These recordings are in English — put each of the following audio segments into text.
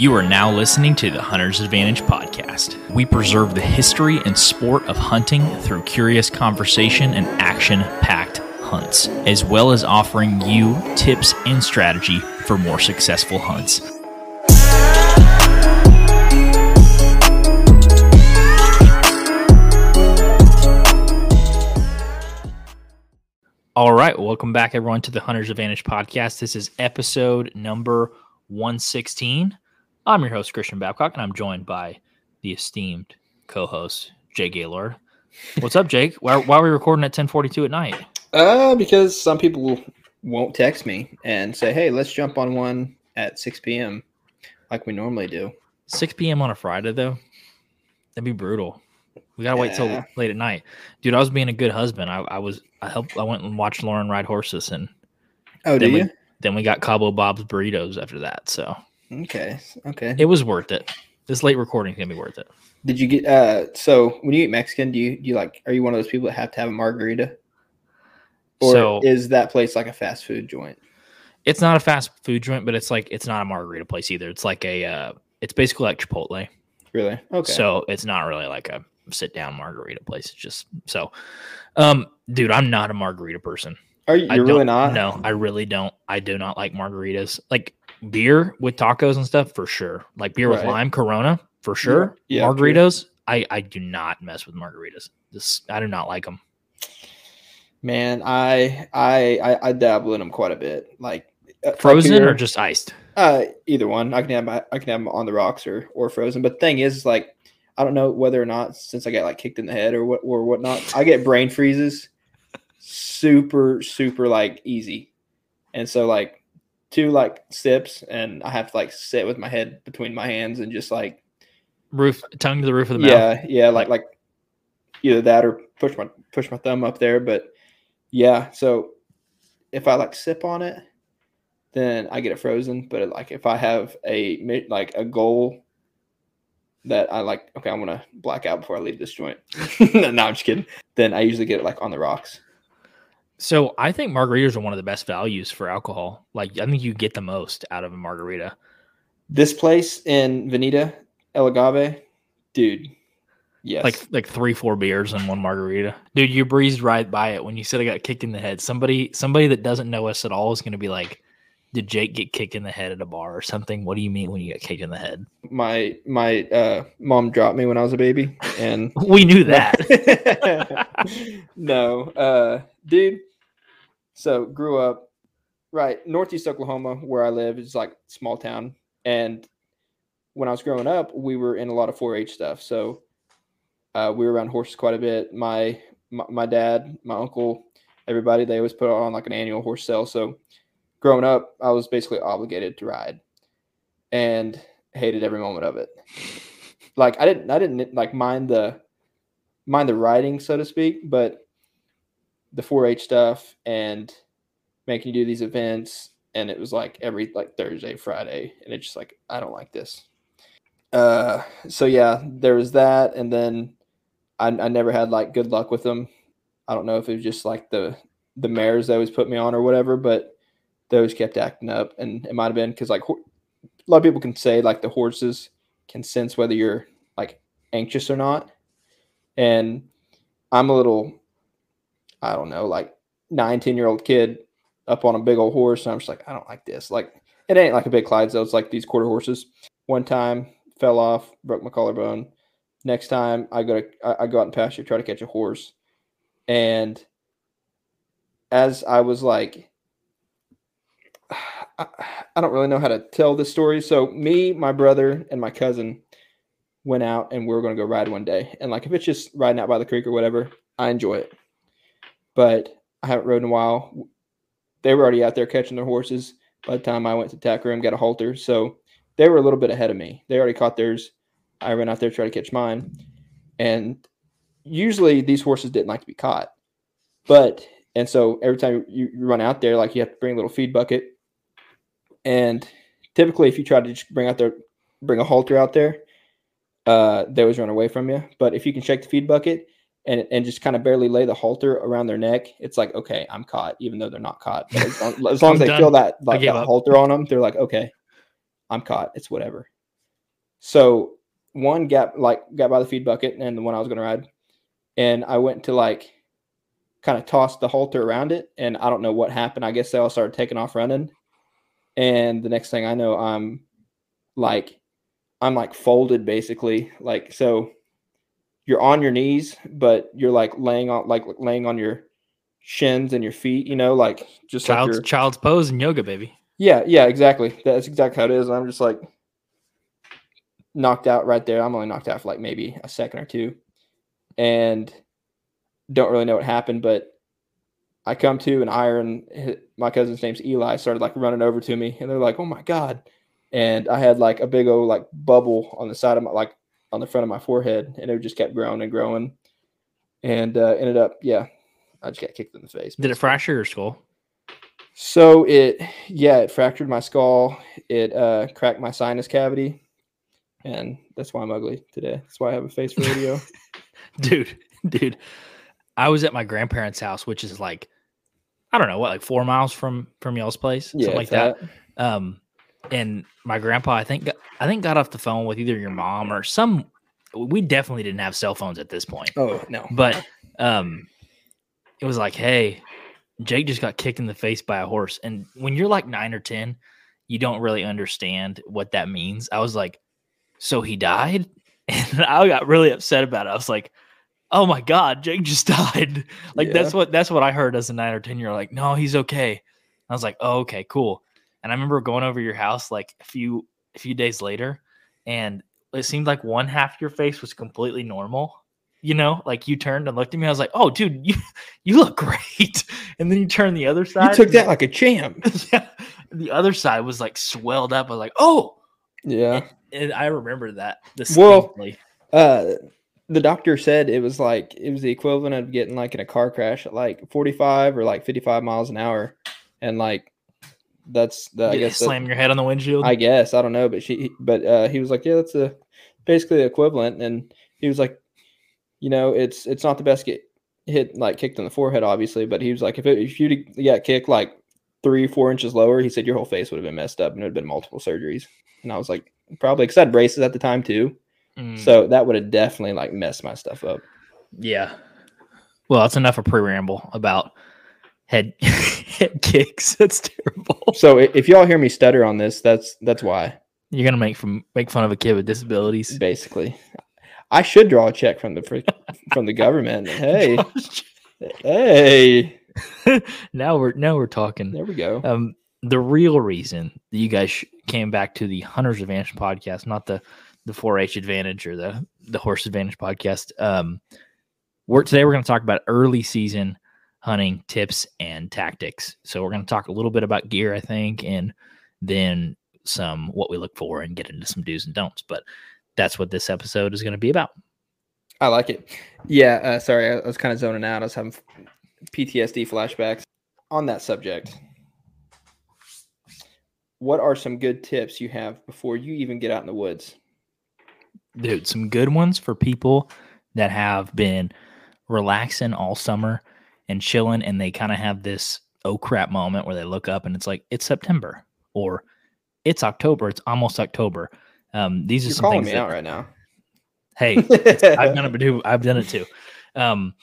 You are now listening to the Hunter's Advantage podcast. We preserve the history and sport of hunting through curious conversation and action packed hunts, as well as offering you tips and strategy for more successful hunts. All right, welcome back, everyone, to the Hunter's Advantage podcast. This is episode number 116. I'm your host, Christian Babcock, and I'm joined by the esteemed co-host, Jake Gaylord. What's up, Jake? Why, why are we recording at 1042 at night? Uh, because some people won't text me and say, "Hey, let's jump on one at 6 p.m." like we normally do. 6 p.m. on a Friday, though? That'd be brutal. We gotta wait till late at night, dude. I was being a good husband. I, I was. I helped. I went and watched Lauren ride horses, and Oh, do then we, you? then we got Cabo Bob's burritos after that. So Okay, okay. it was worth it. This late recording gonna be worth it. Did you get uh? So when you eat Mexican, do you do you like? Are you one of those people that have to have a margarita? Or So- is that place like a fast food joint? It's not a fast food joint, but it's like it's not a margarita place either. It's like a. Uh, it's basically like Chipotle. Really? Okay. So it's not really like a sit down margarita place. It's just so. Um, dude, I'm not a margarita person. are you really not? No, I really don't. I do not like margaritas. Like beer with tacos and stuff for sure. Like beer with Right. lime, Corona for sure. Yeah, true. margaritas. I I do not mess with margaritas. This I do not like them. Man, I I I, I dabble in them quite a bit. Like uh, like Frozen beer- or just iced. Uh, either one. I can have my, I can have them on the rocks or or frozen. But the thing is, like, I don't know whether or not since I got like kicked in the head or what or whatnot, I get brain freezes, super super like easy, and so like two like sips, and I have to like sit with my head between my hands and just like Roof tongue to the roof of the mouth. yeah yeah like like either that or push my push my thumb up there. But yeah, so if I like sip on it, then I get it frozen. But like if I have a like a goal that I like, okay, I'm gonna black out before I leave this joint. no, I'm just kidding. Then I usually get it like on the rocks. So I think margaritas are one of the best values for alcohol. Like I think you get the most out of a margarita. This place in Vinita, El Agave, dude. Yes. Like like three, four beers and one margarita. Dude, you breezed right by it when you said I got kicked in the head. Somebody somebody that doesn't know us at all is gonna be like, Did Jake get kicked in the head at a bar or something? What do you mean when you get kicked in the head? my my uh, mom dropped me when I was a baby, and We knew that. no, uh, dude. So grew up right northeast Oklahoma, where I live is like small town, and when I was growing up, we were in a lot of 4-H stuff. So uh, we were around horses quite a bit. My, my my dad, my uncle, everybody they always put on like an annual horse sale. So growing up, I was basically obligated to ride, and hated every moment of it. Like I didn't I didn't like mind the mind the riding, so to speak, but the 4-H stuff and making you do these events, and it was like every like Thursday, Friday, and it's just like I don't like this. Uh, so yeah, there was that, and then I, I never had like good luck with them. I don't know if it was just like the the mares that always put me on or whatever, but those kept acting up, and it might have been because like ho- a lot of people can say like the horses can sense whether you're like anxious or not, and I'm a little I don't know, like 19 year old kid up on a big old horse. And I'm just like, I don't like this. Like, it ain't like a big Clydesdale. It's like these quarter horses. One time fell off, broke my collarbone. Next time I go to, I, I go out in pasture, try to catch a horse. And as I was like, I, I don't really know how to tell this story. So me, my brother, and my cousin went out and we were going to go ride one day. And like, if it's just riding out by the creek or whatever, I enjoy it but I haven't rode in a while. They were already out there catching their horses by the time I went to tack room, got a halter. So they were a little bit ahead of me. They already caught theirs. I ran out there to try to catch mine. And usually these horses didn't like to be caught. But, and so every time you, run out there, like you have to bring a little feed bucket. And typically, if you try to just bring out there, bring a halter out there, uh, they always run away from you. But if you can shake the feed bucket, and, and just kind of barely lay the halter around their neck, it's like, okay, I'm caught, even though they're not caught. But as long as, long as they done. feel that like that up. halter on them, they're like, okay, I'm caught. It's whatever. So one got like got by the feed bucket and the one I was gonna ride, and I went to like kind of toss the halter around it, and I don't know what happened. I guess they all started taking off running, and the next thing I know, I'm like I'm like folded basically, like so. You're on your knees, but you're like laying on like laying on your shins and your feet, you know, like just child's like child's pose and yoga, baby. yeah, yeah, exactly. That's exactly how it is. And I'm just like knocked out right there. I'm only knocked out for like maybe a second or two, and don't really know what happened. But I come to and Aaron, my cousin's name's Eli, started like running over to me, and they're like, "Oh my god!" And I had like a big old like bubble on the side of my like on the front of my forehead, and it just kept growing and growing, and uh, ended up yeah, I just got kicked in the face. Did it fracture your skull? So it, yeah, it fractured my skull. It uh, cracked my sinus cavity, and that's why I'm ugly today. That's why I have a face for radio. dude, dude. I was at my grandparents' house, which is like, I don't know what, like four miles from from y'all's place, yeah, something like that. Um, and my grandpa, I think, I think got off the phone with either your mom or some. We definitely didn't have cell phones at this point, Oh no, but um, it was like, hey, Jake just got kicked in the face by a horse, and when you're like nine or ten, you don't really understand what that means. I was like, so he died, and I got really upset about it. I was like, oh my god, Jake just died. like that's what that's what I heard as a nine or ten year. Like, no, he's okay. I was like, oh, okay, cool. And I remember going over your house like a few a few days later, and it seemed like one half of your face was completely normal. You know, like you turned and looked at me. I was like, "Oh, dude, you you look great." And then you turned the other side. you took that like a champ. yeah. The other side was like swelled up. I was like, "Oh!" Yeah. And I remember that. Well- Uh, the doctor said it was like it was the equivalent of getting like in a car crash at like 45 or like 55 miles an hour, and like that's the I it guess slam your head on the windshield. I guess I don't know, but she, but uh, he was like, yeah, that's a basically the equivalent, and he was like, you know, it's it's not the best get hit like kicked in the forehead, obviously, but he was like, if it, if you got kicked like three four inches lower, he said your whole face would have been messed up and it would have been multiple surgeries, and I was like, probably because I had braces at the time too, Mm, so that would have definitely like messed my stuff up. yeah. Well, that's enough of preamble about head head kicks. That's terrible. So if y'all hear me stutter on this, that's that's why You're gonna make from make fun of a kid with disabilities. basically. I should draw a check from the fr- from the government. Hey, hey, now we're now we're talking. there we go. Um, the real reason that you guys sh- came back to the Hunters Advantage podcast, not the the 4-H Advantage or the the Horse Advantage podcast. Um, we're today we're going to talk about early season hunting tips and tactics. So we're going to talk a little bit about gear, I think, and then some what we look for and get into some do's and don'ts. But that's what this episode is going to be about. I like it. Yeah, uh, sorry, I was kind of zoning out. I was having PTSD flashbacks on that subject. What are some good tips you have before you even get out in the woods? dude, some good ones for people that have been relaxing all summer and chilling, and they kind of have this oh crap moment where they look up and it's like it's September or it's October, it's almost October. Um, these are You're some calling things me that, out right now. hey, I've done it too. I've done it too. Um,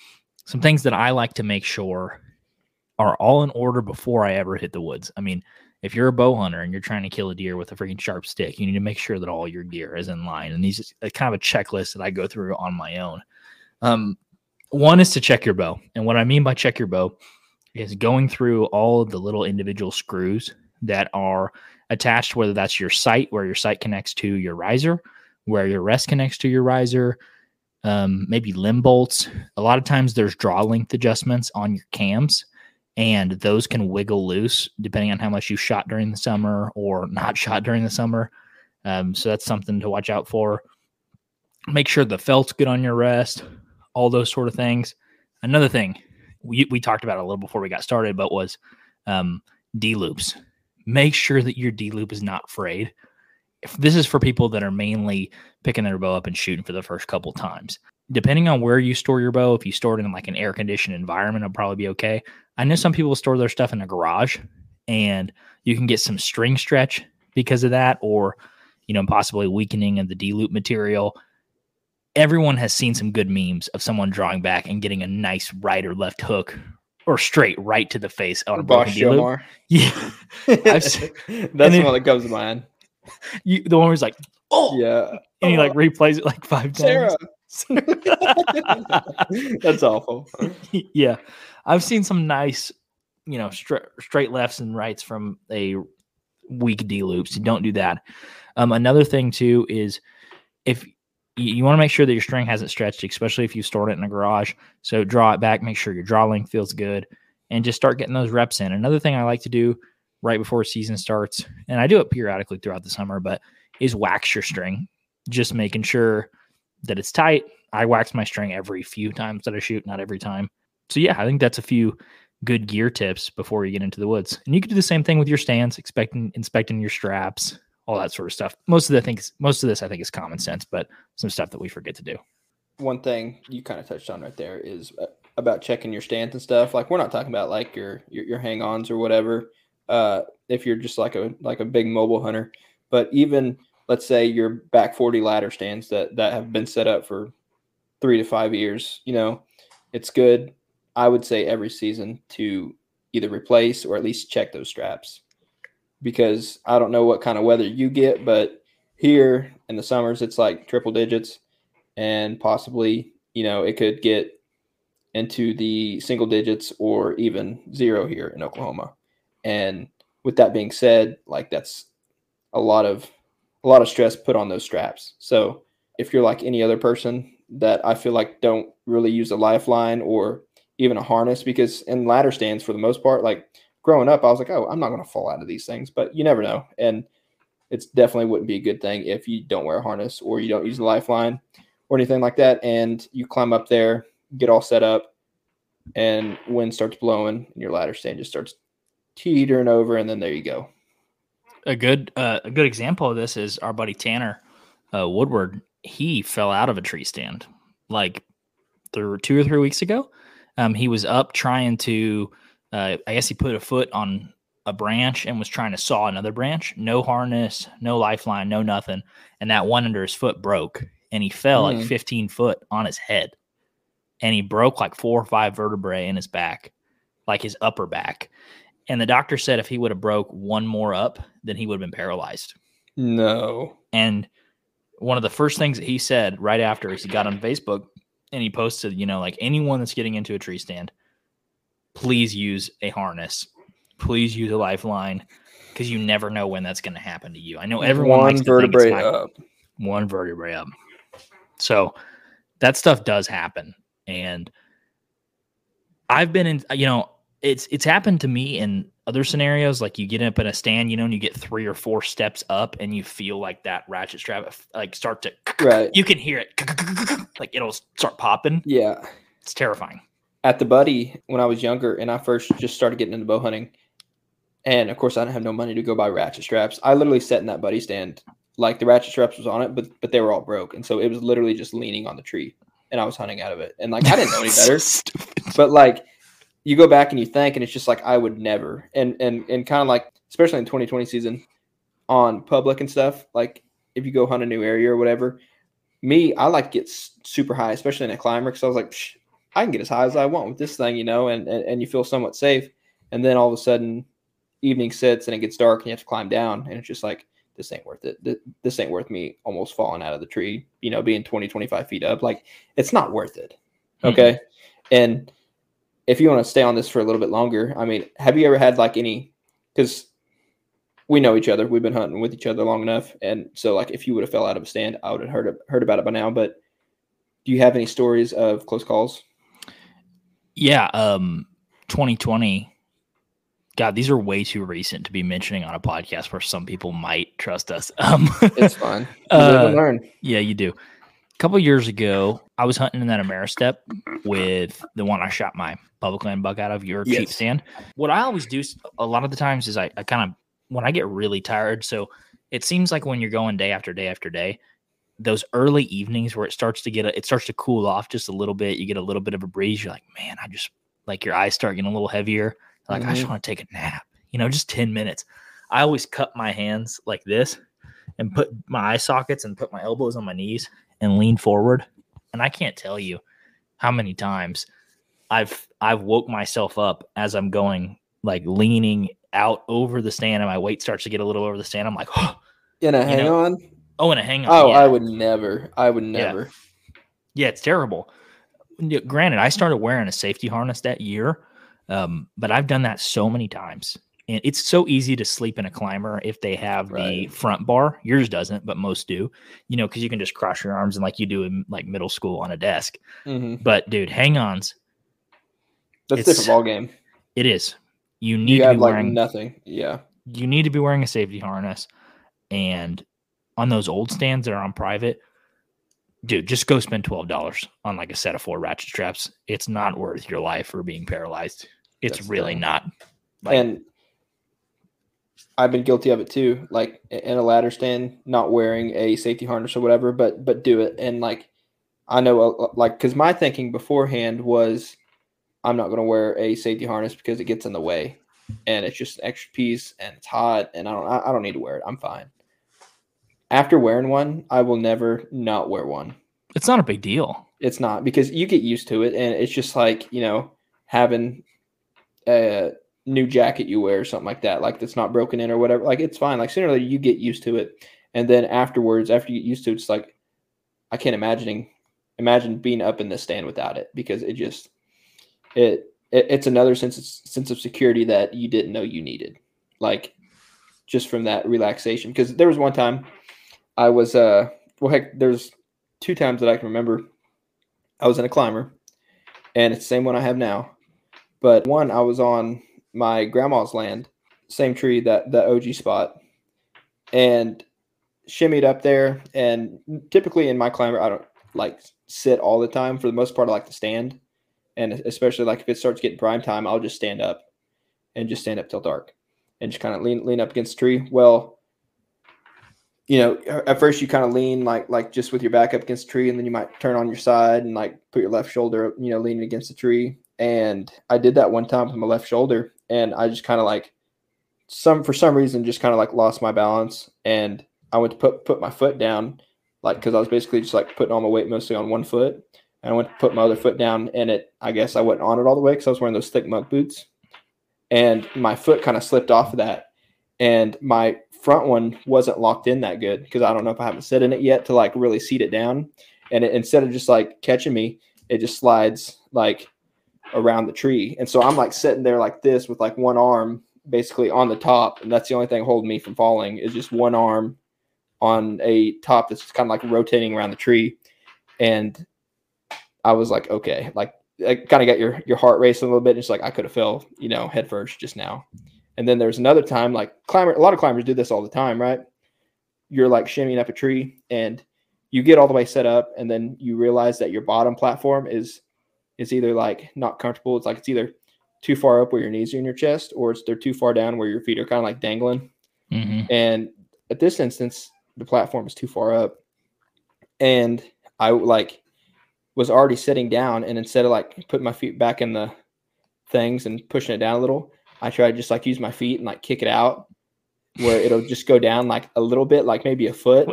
some things that I like to make sure are all in order before I ever hit the woods. I mean, if you're a bow hunter and you're trying to kill a deer with a freaking sharp stick, you need to make sure that all your gear is in line. And these is a kind of a checklist that I go through on my own. Um, one is to check your bow, and what I mean by check your bow is going through all of the little individual screws that are attached, whether that's your sight, where your sight connects to your riser, where your rest connects to your riser, um, maybe limb bolts. A lot of times there's draw length adjustments on your cams, and those can wiggle loose depending on how much you shot during the summer or not shot during the summer. Um, so that's something to watch out for. Make sure the felt's good on your rest, all those sort of things. Another thing we, we talked about a little before we got started, but was um, D loops. Make sure that your D loop is not frayed. If this is for people that are mainly picking their bow up and shooting for the first couple of times. Depending on where you store your bow, if you store it in like an air conditioned environment, it'll probably be okay. I know some people store their stuff in a garage and you can get some string stretch because of that, or you know, possibly weakening of the D loop material. Everyone has seen some good memes of someone drawing back and getting a nice right or left hook or straight right to the face on a broken loop. Yeah, That's then- the one that comes to mind. you, the one where he's like, oh, Yeah. and he like replays it like five Sarah. times. That's awful. yeah, I've seen some nice, you know, straight straight lefts and rights from a weak D loops. Don't do that. Um, another thing too is if you, you want to make sure that your string hasn't stretched, especially if you stored it in a garage. So draw it back, make sure your draw length feels good, and just start getting those reps in. Another thing I like to do right before season starts, and I do it periodically throughout the summer, but is wax your string, just making sure that it's tight. I wax my string every few times that I shoot, not every time. So yeah, I think that's a few good gear tips before you get into the woods. And you can do the same thing with your stands, expecting inspecting your straps, all that sort of stuff. Most of the things most of this I think is common sense, but some stuff that we forget to do. One thing you kind of touched on right there is uh, about checking your stance and stuff. Like we're not talking about like your your, your hang-ons or whatever. Uh, if you're just like a like a big mobile hunter, but even let's say your back 40 ladder stands that that have been set up for three to five years, you know, it's good. I would say every season to either replace or at least check those straps because I don't know what kind of weather you get, but here in the summers it's like triple digits and possibly, you know, it could get into the single digits or even zero here in Oklahoma. And with that being said, like that's a lot of a lot of stress put on those straps. So if you're like any other person that I feel like don't really use a lifeline or even a harness, because in ladder stands for the most part, like growing up, I was like, oh, I'm not going to fall out of these things, but you never know. And it's definitely wouldn't be a good thing if you don't wear a harness or you don't use a lifeline or anything like that. And you climb up there, get all set up, and wind starts blowing, and your ladder stand just starts teetering over, and then there you go. A good uh, a good example of this is our buddy Tanner uh, Woodward. He fell out of a tree stand like th- two or three weeks ago. Um, he was up trying to, uh, I guess he put a foot on a branch and was trying to saw another branch. No harness, no lifeline, no nothing. And that one under his foot broke and he fell like Mm. 15 foot on his head. And he broke like four or five vertebrae in his back, like his upper back. And the doctor said if he would have broke one more up, then he would have been paralyzed. No. And one of the first things that he said right after is he got on Facebook and he posted, you know, like anyone that's getting into a tree stand, please use a harness, please use a lifeline, because you never know when that's going to happen to you. I know everyone one likes to think it's vertebrae not- up. one vertebrae up. So that stuff does happen. And I've been in, you know, it's it's happened to me in other scenarios. Like you get up in a stand, you know, and you get three or four steps up and you feel like that ratchet strap like start to Right. you can hear it like it'll start popping. Yeah. It's terrifying. At the buddy, when I was younger and I first just started getting into bow hunting, and of course I didn't have no money to go buy ratchet straps. I literally sat in that buddy stand, like the ratchet straps was on it, but but they were all broke, and so it was literally just leaning on the tree, and I was hunting out of it, and like I didn't know any better. but like you go back and you think and it's just like i would never and and and kind of like especially in 2020 season on public and stuff like if you go hunt a new area or whatever me i like get super high especially in a climber because i was like i can get as high as i want with this thing you know and, and and you feel somewhat safe and then all of a sudden evening sits and it gets dark and you have to climb down and it's just like this ain't worth it Th- this ain't worth me almost falling out of the tree you know being 20 25 feet up like it's not worth it Mhm. okay and if you want to stay on this for a little bit longer, I mean, have you ever had like any? Because we know each other, we've been hunting with each other long enough, and so like if you would have fell out of a stand, I would have heard heard about it by now. But do you have any stories of close calls? Yeah, um 2020 God, these are way too recent to be mentioning on a podcast where some people might trust us. Um It's fine. You live and Uh, learn. Yeah, you do. A couple years ago, I was hunting in that Ameristep with the one I shot my public land buck out of your cheap Yes. stand. What I always do a lot of the times is I, I kind of when I get really tired. So it seems like when you're going day after day after day, those early evenings where it starts to get a, it starts to cool off just a little bit. You get a little bit of a breeze. You're like, man, I just like your eyes start getting a little heavier. Like I just Mhm. want to take a nap. You know, just ten minutes. I always cup my hands like this and put my eye sockets and put my elbows on my knees and lean forward. And I can't tell you how many times I've I've woke myself up as I'm going like leaning out over the stand and my weight starts to get a little over the stand. I'm like, oh, In a hang know, on? Oh and a hang on. Oh, yeah. I would never. I would never. Yeah, it's terrible. Granted, I started wearing a safety harness that year, um, but I've done that so many times. And it's so easy to sleep in a climber if they have the front bar. Yours doesn't, but most do. You know, because you can just cross your arms and like you do in like middle school on a desk. hmm But dude, hang-ons, That's a It's- different ball game. it is. You need You to be like wearing nothing. Yeah. you need to be wearing a safety harness. And on those old stands that are on private, dude, just go spend twelve dollars on like a set of four ratchet straps. It's not worth your life for being paralyzed. It's That's really dumb. not. Like- and I've been guilty of it too. Like in a ladder stand, not wearing a safety harness or whatever, but but do it. And like I know, uh, like because my thinking beforehand was, I'm not going to wear a safety harness because it gets in the way, and it's just an extra piece, and it's hot, and I don't I, I don't need to wear it. I'm fine. After wearing one, I will never not wear one. It's not a big deal. It's not because you get used to it, and it's just like you know having a new jacket you wear or something like that, like that's not broken in or whatever. Like it's fine. Like sooner or later you get used to it, and then afterwards, after you get used to it, it's like I can't imagining imagine being up in the stand without it because it just it, it it's another sense of, sense of security that you didn't know you needed, like just from that relaxation. Because there was one time I was uh well heck there's two times that I can remember I was in a climber, and it's the same one I have now. But one, I was on my grandma's land, same tree that the OG spot, and shimmied up there. And typically in my climber, I don't like sit all the time. For the most part, I like to stand, and especially like if it starts getting prime time, I'll just stand up and just stand up till dark, and just kind of lean lean up against the tree. Well, you know, at first you kind of lean like like just with your back up against the tree, and then you might turn on your side and like put your left shoulder, you know, leaning against the tree. And I did that one time with my left shoulder, and I just kind of like some for some reason just kind of like lost my balance, and I went to put put my foot down, like because I was basically just like putting all my weight mostly on one foot, and I went to put my other foot down, and it I guess I wasn't on it all the way because I was wearing those thick Muck boots, and my foot kind of slipped off of that, and my front one wasn't locked in that good because I don't know if I haven't sit in it yet to like really seat it down. And it, instead of just like catching me, it just slides like around the tree. And so I'm like sitting there like this with like one arm basically on the top. And that's the only thing holding me from falling is just one arm on a top that's kind of like rotating around the tree. And I was like, okay, like I kind of got your your heart racing a little bit. And It's like I could have fell, you know, head first just now. And then there's another time, like climber, a lot of climbers do this all the time, right? You're like shimmying up a tree and you get all the way set up, and then you realize that your bottom platform is is either like not comfortable. It's like it's either too far up where your knees are in your chest, or it's they're too far down where your feet are kind of like dangling. hmm And at this instance, the platform is too far up. And I like was already sitting down and instead of like putting my feet back in the things and pushing it down a little, I try to just like use my feet and like kick it out where it'll just go down like a little bit, like maybe a foot.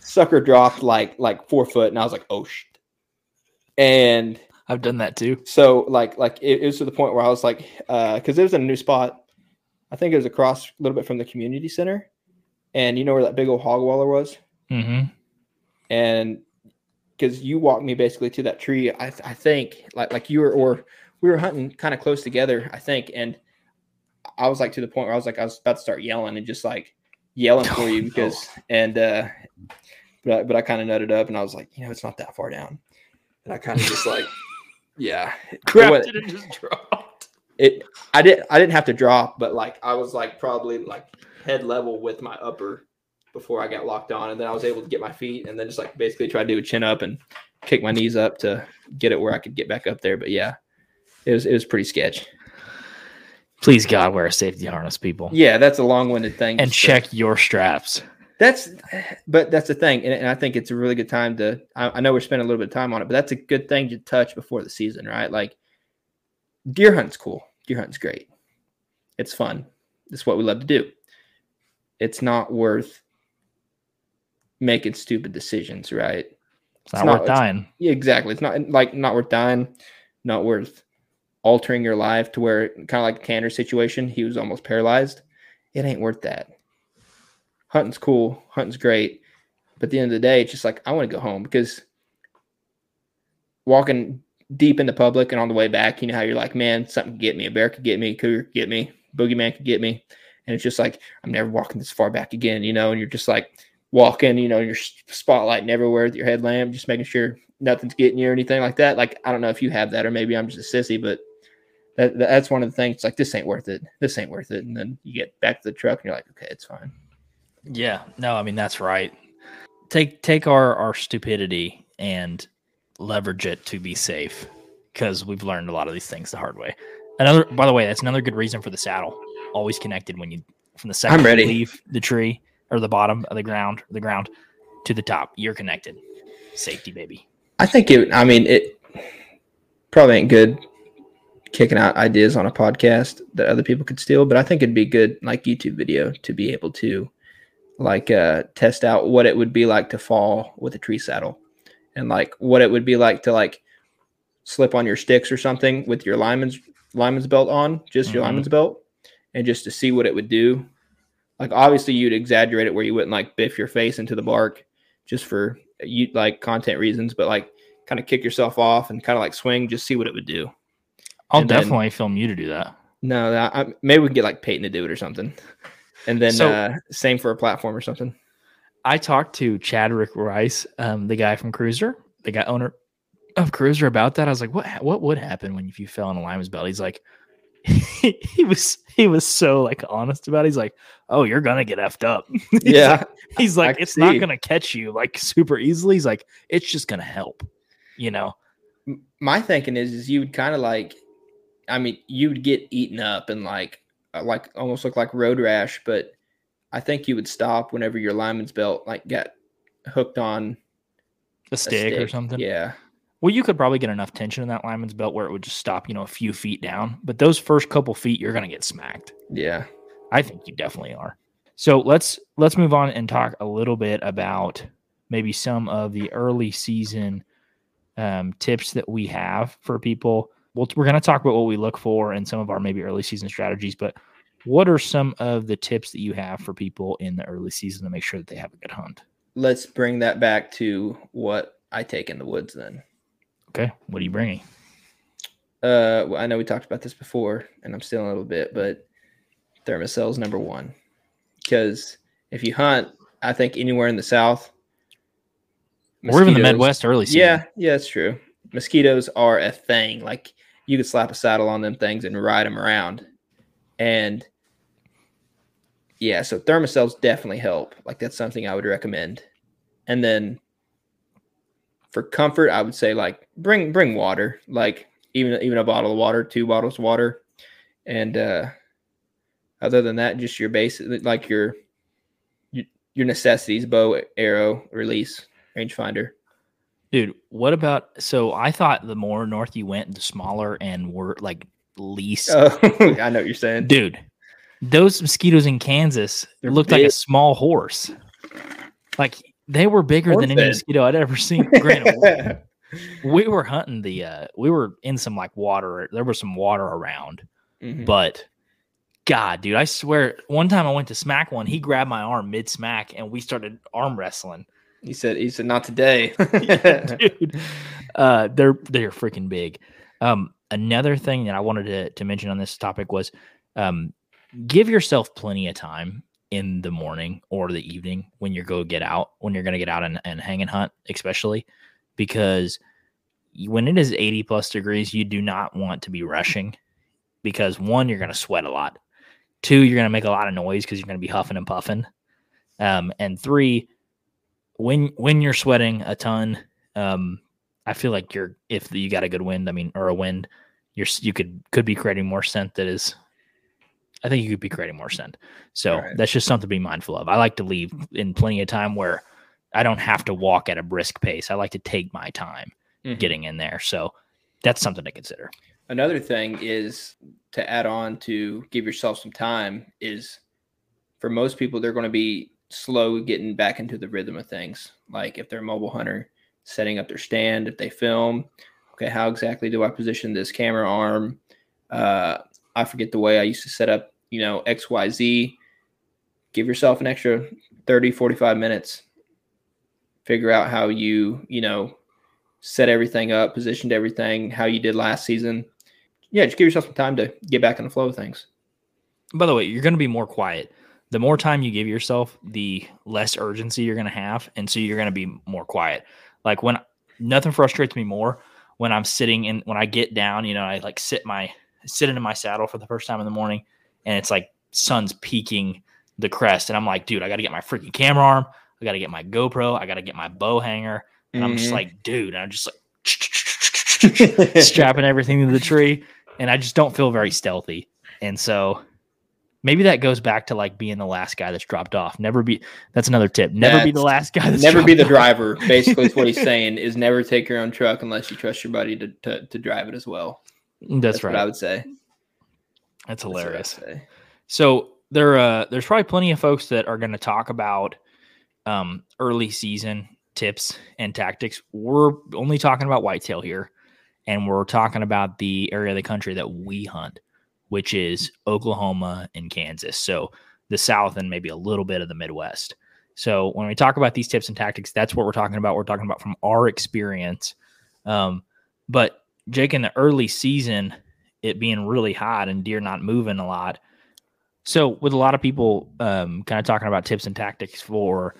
Sucker dropped like like four foot and I was like, oh shit. And I've done that too. so like like it, it was to the point where I was like, uh, because it was in a new spot. I think it was across a little bit from the community center, and you know where that big old hog waller was, hmm and because you walked me basically to that tree, I, I think like like you were or we were hunting kind of close together, I think, and I was like to the point where I was like I was about to start yelling and just like yelling for Oh, you no. because and uh, but I, but I kind of nutted up and I was like, you know, it's not that far down, and I kind of just like, yeah, it Crapped wa- it and just dropped. it i didn't i didn't have to drop but like i was like probably like head level with my upper before i got locked on and then i was able to get my feet and then just like basically try to do a chin up and kick my knees up to get it where i could get back up there but yeah it was it was pretty sketch Please God, wear a safety harness, people, yeah that's a long-winded thing and check your straps. that's but that's the thing and, and i think it's a really good time to I, I know we're spending a little bit of time on it but that's a good thing to touch before the season right like deer hunt's cool deer hunt's great it's fun it's what we love to do it's not worth making stupid decisions, right? It's not worth dying. Yeah, exactly. It's not like not worth dying, not worth altering your life to where kind of like a Tanner situation, he was almost paralyzed. It ain't worth that. Hunting's cool, hunting's great, but at the end of the day, it's just like I want to go home because walking deep in the public and on the way back, you know how you're like, man, something could get me, a bear could get me, a cougar could get me, boogeyman could get me, and it's just like I'm never walking this far back again, you know, and you're just like walking, you know, you're spotlighting everywhere with your headlamp, just making sure nothing's getting you or anything like that. Like I don't know if you have that or maybe I'm just a sissy, but that, that's one of the things. It's like this ain't worth it. This ain't worth it. And then you get back to the truck and you're like, okay, it's fine. Yeah, no, I mean that's right. Take take our our stupidity and leverage it to be safe because we've learned a lot of these things the hard way. Another, by the way, that's another good reason for the saddle. Always connected when you from the second I'm ready. you leave the tree or the bottom of the ground, the ground to the top. You're connected. Safety, baby. I think it. I mean, it probably ain't good kicking out ideas on a podcast that other people could steal, but I think it'd be good, like YouTube video, to be able to like uh, test out what it would be like to fall with a tree saddle, and like what it would be like to like slip on your sticks or something with your lineman's lineman's belt on, just your Mhm. lineman's belt, and just to see what it would do. Like obviously you'd exaggerate it where you wouldn't like biff your face into the bark just for you like content reasons, but like kind of kick yourself off and kind of like swing, just see what it would do. I'll And then- definitely film you to do that. No, that, I, maybe we can get like Peyton to do it or something, and then So- uh, same for a platform or something. I talked to Chadwick Rice, um, the guy from Cruzr, the guy owner of Cruzr, about that. I was like, "What? What would happen when if you fell on a lineman's belly? He's like, he was he was so like honest about. it. He's like, "Oh, you're gonna get effed up." He's yeah, like- he's like, can "It's not gonna catch you like super easily." He's like, "It's just gonna help," you know. My thinking is, is you would kind of like, I mean, you'd get eaten up and like, uh, like almost look like road rash, but I think you would stop whenever your lineman's belt like got hooked on A a stick, or something. Yeah, Well, you could probably get enough tension in that lineman's belt where it would just stop, you know, a few feet down. But those first couple feet, you're gonna get smacked. yeah. I think you definitely are. So let's let's move on and talk a little bit about maybe some of the early season um, tips that we have for people. We'll, we're going to talk about what we look for and some of our maybe early season strategies. But what are some of the tips that you have for people in the early season to make sure that they have a good hunt? Let's bring that back to what I take in the woods then. Okay, what are you bringing? Uh, well, I know we talked about this before, and I'm still a little bit, but Thermacell's number one because if you hunt, I think anywhere in the South, Or even the Midwest early season. Yeah, yeah, it's true. Mosquitoes are a thing. Like you could slap a saddle on them things and ride them around, and yeah, so Thermacells definitely help. Like that's something I would recommend. And then for comfort, I would say like bring bring water, like even even a bottle of water, two bottles of water, and uh other than that, just your basic like your your, your necessities: bow, arrow, release, rangefinder. Dude, what about so I thought the more north you went, the smaller and were like least Oh, I know what you're saying. Dude, those mosquitoes in Kansas They're looked like a small horse. Like they were bigger than any mosquito I'd ever seen. Granted, we were hunting the uh we were in some like water. There was some water around, Mhm. but God, dude, I swear one time I went to smack one, he grabbed my arm mid smack and we started arm wrestling. He said, "He said not today." dude. Uh, they're they're freaking big. Um, another thing that I wanted to to mention on this topic was, um, give yourself plenty of time in the morning or the evening when you go get out when you're going to get out and, and hang and hunt, especially because when it is 80 plus degrees, you do not want to be rushing because one, you're going to sweat a lot. Two, you're going to make a lot of noise because you're going to be huffing and puffing. Um, and three, when when you're sweating a ton, um, I feel like you're if you got a good wind, I mean, or a wind, you're you could could be creating more scent that is. I think you could be creating more scent. So Right. that's just something to be mindful of. I like to leave in plenty of time where I don't have to walk at a brisk pace. I like to take my time Mhm. getting in there. So that's something to consider. Another thing is to add on to give yourself some time is for most people they're going to be slow getting back into the rhythm of things. Like if they're a mobile hunter, setting up their stand, if they film, okay, how exactly do I position this camera arm? Uh, I forget the way I used to set up, you know, XYZ. Give yourself an extra 30, 45 minutes. Figure out how you, you know, set everything up, positioned everything, how you did last season. Yeah, just give yourself some time to get back in the flow of things. By the way, you're going to be more quiet. The more time you give yourself, the less urgency you're going to have. And so you're going to be more quiet. Like when nothing frustrates me more when I'm sitting in, when I get down, you know, I like sit my, sit into my saddle for the first time in the morning and it's like sun's peaking the crest. And I'm like, dude, I got to get my freaking camera arm. I got to get my GoPro. I got to get my bow hanger. And mm-hmm. I'm just like, dude, I'm just like strapping everything to the tree. And I just don't feel very stealthy. And so maybe that goes back to like being the last guy that's dropped off. Never be that's another tip. Never that's, be the last guy that's never be the off. driver. Basically, is what he's saying is never take your own truck unless you trust your buddy to to, to drive it as well. That's, that's right. I would say. That's hilarious. That's so there uh there's probably plenty of folks that are going to talk about um early season tips and tactics. We're only talking about whitetail here, and we're talking about the area of the country that we hunt, which is Oklahoma and Kansas. So the South and maybe a little bit of the Midwest. So when we talk about these tips and tactics, that's what we're talking about. We're talking about from our experience. Um, but Jake, in the early season, it being really hot and deer not moving a lot. So with a lot of people um, kind of talking about tips and tactics for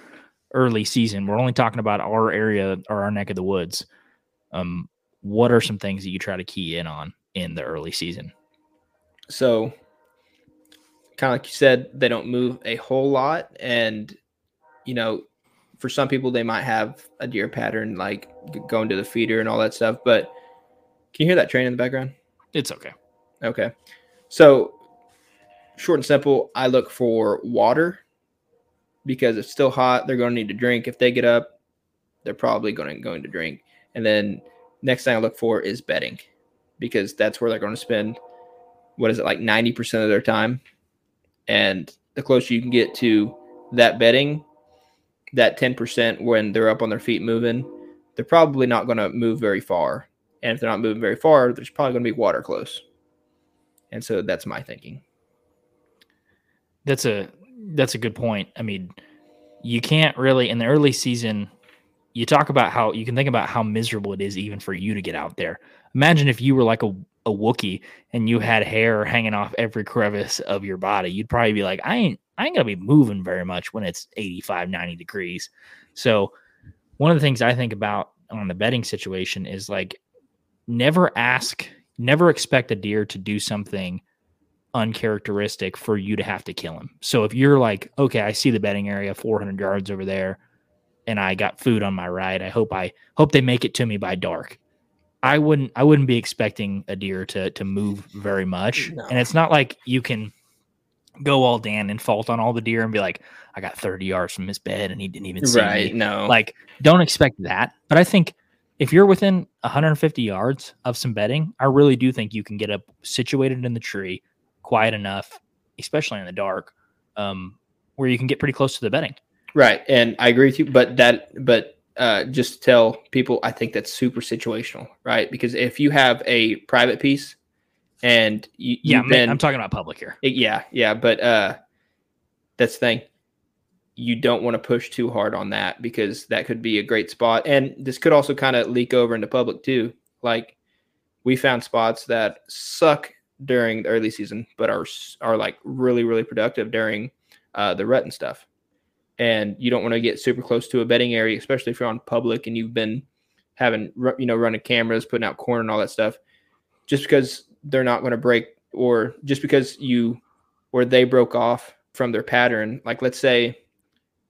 early season. We're only talking about our area or our neck of the woods. Um, what are some things that you try to key in on in the early season? So, kind of like you said, they don't move a whole lot, and you know, for some people, they might have a deer pattern like going to the feeder and all that stuff. But can you hear that train in the background? It's okay. Okay. So, short and simple, I look for water because it's still hot. They're going to need to drink. If they get up, they're probably going to going to drink. And then next thing I look for is bedding because that's where they're going to spend what is it like 90% of their time. And the closer you can get to that betting that 10% when they're up on their feet moving, they're probably not going to move very far. And if they're not moving very far, there's probably going to be water close. And so that's my thinking. That's a that's a good point. I mean, you can't really in the early season. You talk about how you can think about how miserable it is even for you to get out there. Imagine if you were like a a Wookie and you had hair hanging off every crevice of your body, you'd probably be like, I ain't I ain't gonna be moving very much when it's 85, 90 degrees. So one of the things I think about on the bedding situation is like never ask, never expect a deer to do something uncharacteristic for you to have to kill him. So if you're like, okay, I see the bedding area 400 yards over there and I got food on my right, I hope I hope they make it to me by dark. I wouldn't I wouldn't be expecting a deer to to move very much. No. And it's not like you can go all Dan Infalt on all the deer and be like, I got 30 yards from his bed and he didn't even see right, me. No. Like don't expect that. But I think if you're within 150 yards of some bedding, I really do think you can get up situated in the tree, quiet enough, especially in the dark, um, where you can get pretty close to the bedding. Right, and I agree with you. But that, but uh, just tell people, I think that's super situational, right? Because if you have a private piece, and you, yeah, been, I'm talking about public here. Yeah, yeah, but uh, that's the thing. You don't want to push too hard on that because that could be a great spot, and this could also kind of leak over into public too. Like we found spots that suck during the early season, but are are like really really productive during uh, the rut and stuff. And you don't want to get super close to a bedding area, especially if you're on public and you've been having you know running cameras, putting out corn and all that stuff. Just because they're not going to break, or just because you or they broke off from their pattern, like let's say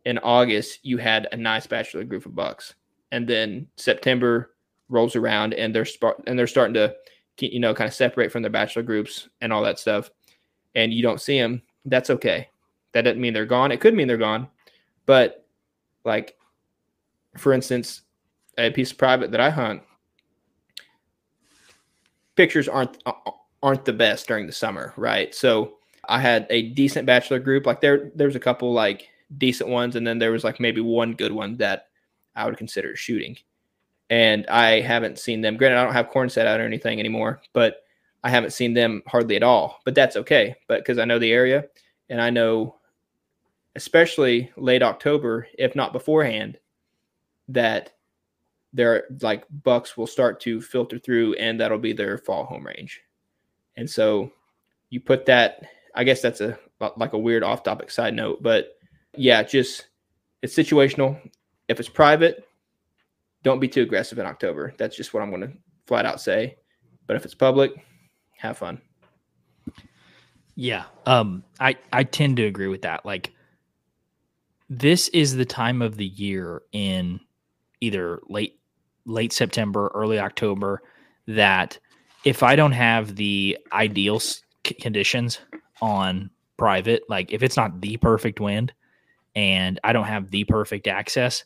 in August you had a nice bachelor group of bucks, and then September rolls around and they're and they're starting to you know, kind of separate from their bachelor groups and all that stuff, and you don't see them, that's okay. That doesn't mean they're gone. It could mean they're gone, but like, for instance, a piece of private that I hunt, pictures aren't aren't the best during the summer, right? So I had a decent bachelor group. Like there, there was a couple like decent ones, and then there was like maybe one good one that I would consider shooting. And I haven't seen them. Granted, I don't have corn set out or anything anymore, but I haven't seen them hardly at all. But that's okay, but because I know the area and I know, especially late October, if not beforehand, that their like bucks will start to filter through, and that'll be their fall home range. And so you put that. I guess that's a like a weird off-topic side note, but yeah, just it's situational. If it's private, don't be too aggressive in October. That's just what I'm going to flat out say. But if it's public, have fun. Yeah. Um I I tend to agree with that. Like this is the time of the year in either late late September, early October that if I don't have the ideal conditions on private, like if it's not the perfect wind and I don't have the perfect access,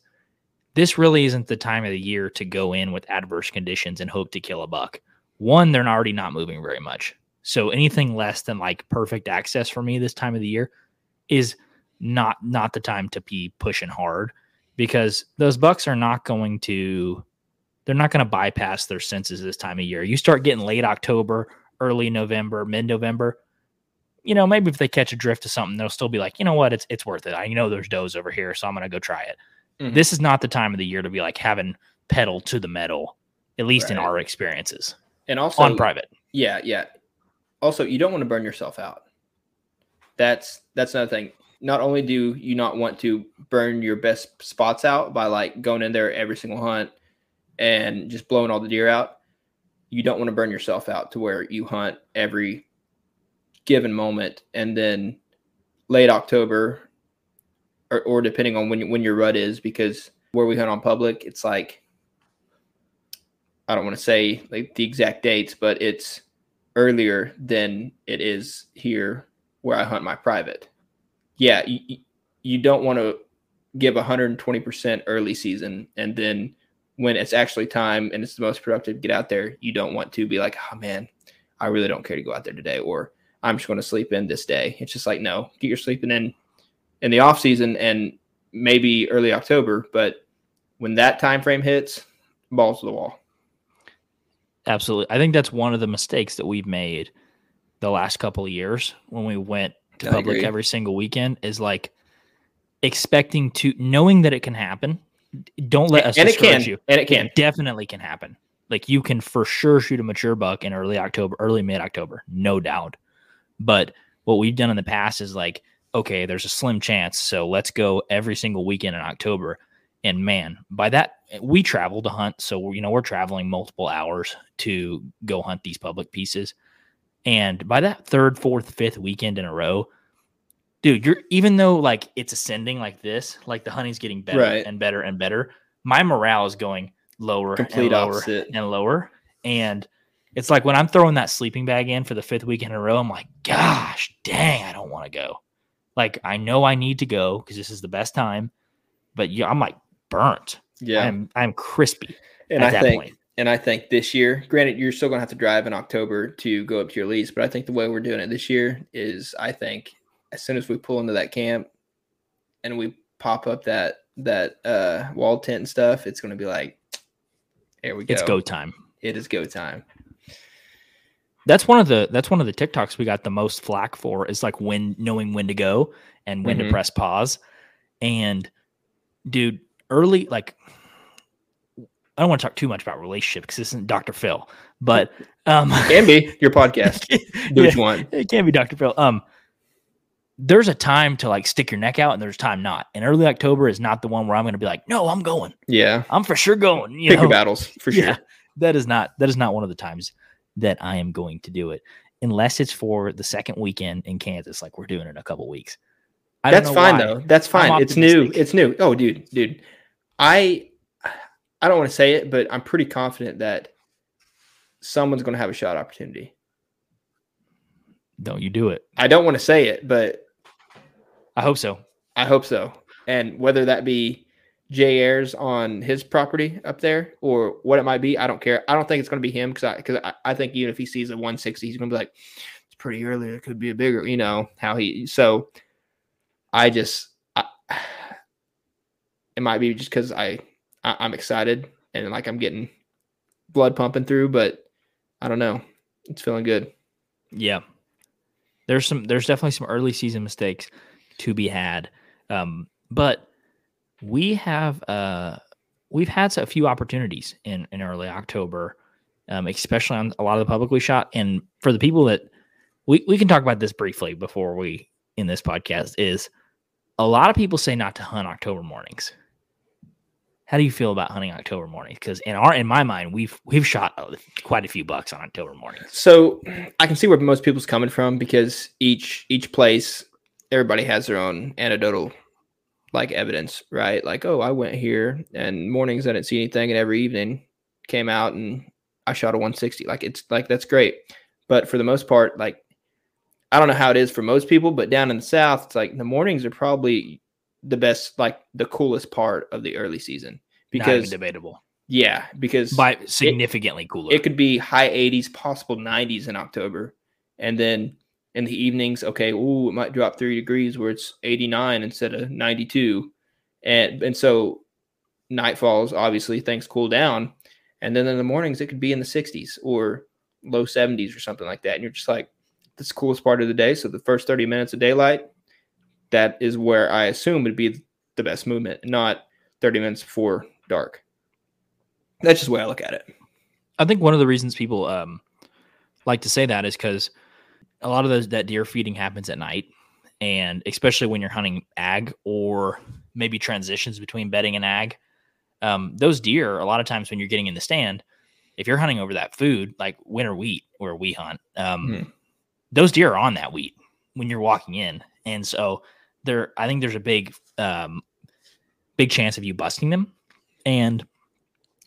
this really isn't the time of the year to go in with adverse conditions and hope to kill a buck. One, they're already not moving very much. So anything less than like perfect access for me this time of the year is not not the time to be pushing hard because those bucks are not going to they're not going to bypass their senses this time of year. You start getting late October, early November, mid November, you know, maybe if they catch a drift of something, they'll still be like, you know what, it's it's worth it. I know there's does over here, so I'm gonna go try it. Mm-hmm. This is not the time of the year to be like having pedal to the metal, at least right. in our experiences. And also on private. Yeah, yeah. Also, you don't want to burn yourself out. That's that's another thing. Not only do you not want to burn your best spots out by like going in there every single hunt and just blowing all the deer out, you don't want to burn yourself out to where you hunt every given moment and then late October or, or depending on when when your rut is because where we hunt on public it's like I don't want to say like the exact dates but it's earlier than it is here where I hunt my private. Yeah, you, you don't want to give 120% early season and then when it's actually time and it's the most productive get out there. You don't want to be like oh man i really don't care to go out there today or i'm just going to sleep in this day. It's just like no get your sleeping in in the off season and maybe early october but when that time frame hits balls to the wall. Absolutely. I think that's one of the mistakes that we've made the last couple of years when we went to I public agree. every single weekend is like expecting to knowing that it can happen don't let us and it can you. and it can it definitely can happen. Like you can for sure shoot a mature buck in early October, early mid October, no doubt. But what we've done in the past is like, okay, there's a slim chance, so let's go every single weekend in October. And man, by that we travel to hunt, so you know we're traveling multiple hours to go hunt these public pieces. And by that third, fourth, fifth weekend in a row, dude, you're even though like it's ascending like this, like the honey's getting better right. and better and better. My morale is going lower Complete and lower opposite. and lower. And it's like when I'm throwing that sleeping bag in for the fifth week in a row, I'm like, gosh, dang, I don't want to go. Like I know I need to go because this is the best time, but yeah, I'm like burnt. Yeah, I'm I'm crispy. And I think point. And I think this year, granted, you're still gonna have to drive in October to go up to your lease, but I think the way we're doing it this year is I think as soon as we pull into that camp and we pop up that that uh wall tent and stuff, it's gonna be like, here we go. It's go time. It is go time. That's one of the that's one of the TikToks we got the most flack for is like when knowing when to go and when mm-hmm. to press pause. And dude, early like I don't want to talk too much about relationship because this isn't Dr. Phil, but um can be your podcast. Do what you want. It can be Dr. Phil. Um there's a time to like stick your neck out and there's time not. And early October is not the one where I'm going to be like, no, I'm going. Yeah. I'm for sure going. You Pick know? your battles for sure. Yeah, that is not, that is not one of the times that I am going to do it unless it's for the second weekend in Kansas, like we're doing in a couple weeks. I That's fine why. though. That's fine. It's new. It's new. Oh, dude, dude. I, I don't want to say it, but I'm pretty confident that someone's going to have a shot opportunity. Don't you do it. I don't want to say it, but I hope so. I hope so. And whether that be Jay Ayers on his property up there or what it might be, I don't care. I don't think it's going to be him because I because I, I, think even if he sees a 160, he's going to be like, it's pretty early. It could be a bigger, you know how he. So I just I, it might be just because I, I I'm excited and like I'm getting blood pumping through, but I don't know. It's feeling good. Yeah. There's some there's definitely some early season mistakes to be had. Um, but we have uh we've had a few opportunities in, in early October, um, especially on a lot of the publicly shot. And for the people that we, we can talk about this briefly before we in this podcast is a lot of people say not to hunt October mornings. How do you feel about hunting October mornings? Because in our in my mind, we've we've shot uh, quite a few bucks on October mornings. So I can see where most people's coming from because each each place, everybody has their own anecdotal like evidence, right? Like, oh, I went here and mornings I didn't see anything, and every evening came out and I shot a 160. Like it's like that's great. But for the most part, like I don't know how it is for most people, but down in the south, it's like the mornings are probably the best, like the coolest part of the early season because debatable. Yeah, because by significantly it, cooler. It could be high 80s, possible 90s in October, and then in the evenings, okay, ooh, it might drop three degrees where it's 89 instead of 92, and and so night falls. Obviously, things cool down, and then in the mornings it could be in the 60s or low 70s or something like that, and you're just like, that's the coolest part of the day. So the first 30 minutes of daylight, that is where I assume would be the best movement, not 30 minutes before dark. That's just the way I look at it. I think one of the reasons people um, like to say that is because a lot of those that deer feeding happens at night, and especially when you're hunting ag or maybe transitions between bedding and ag, um, those deer a lot of times when you're getting in the stand, if you're hunting over that food like winter wheat where we hunt, um, hmm. those deer are on that wheat when you're walking in, and so there I think there's a big um, big chance of you busting them. And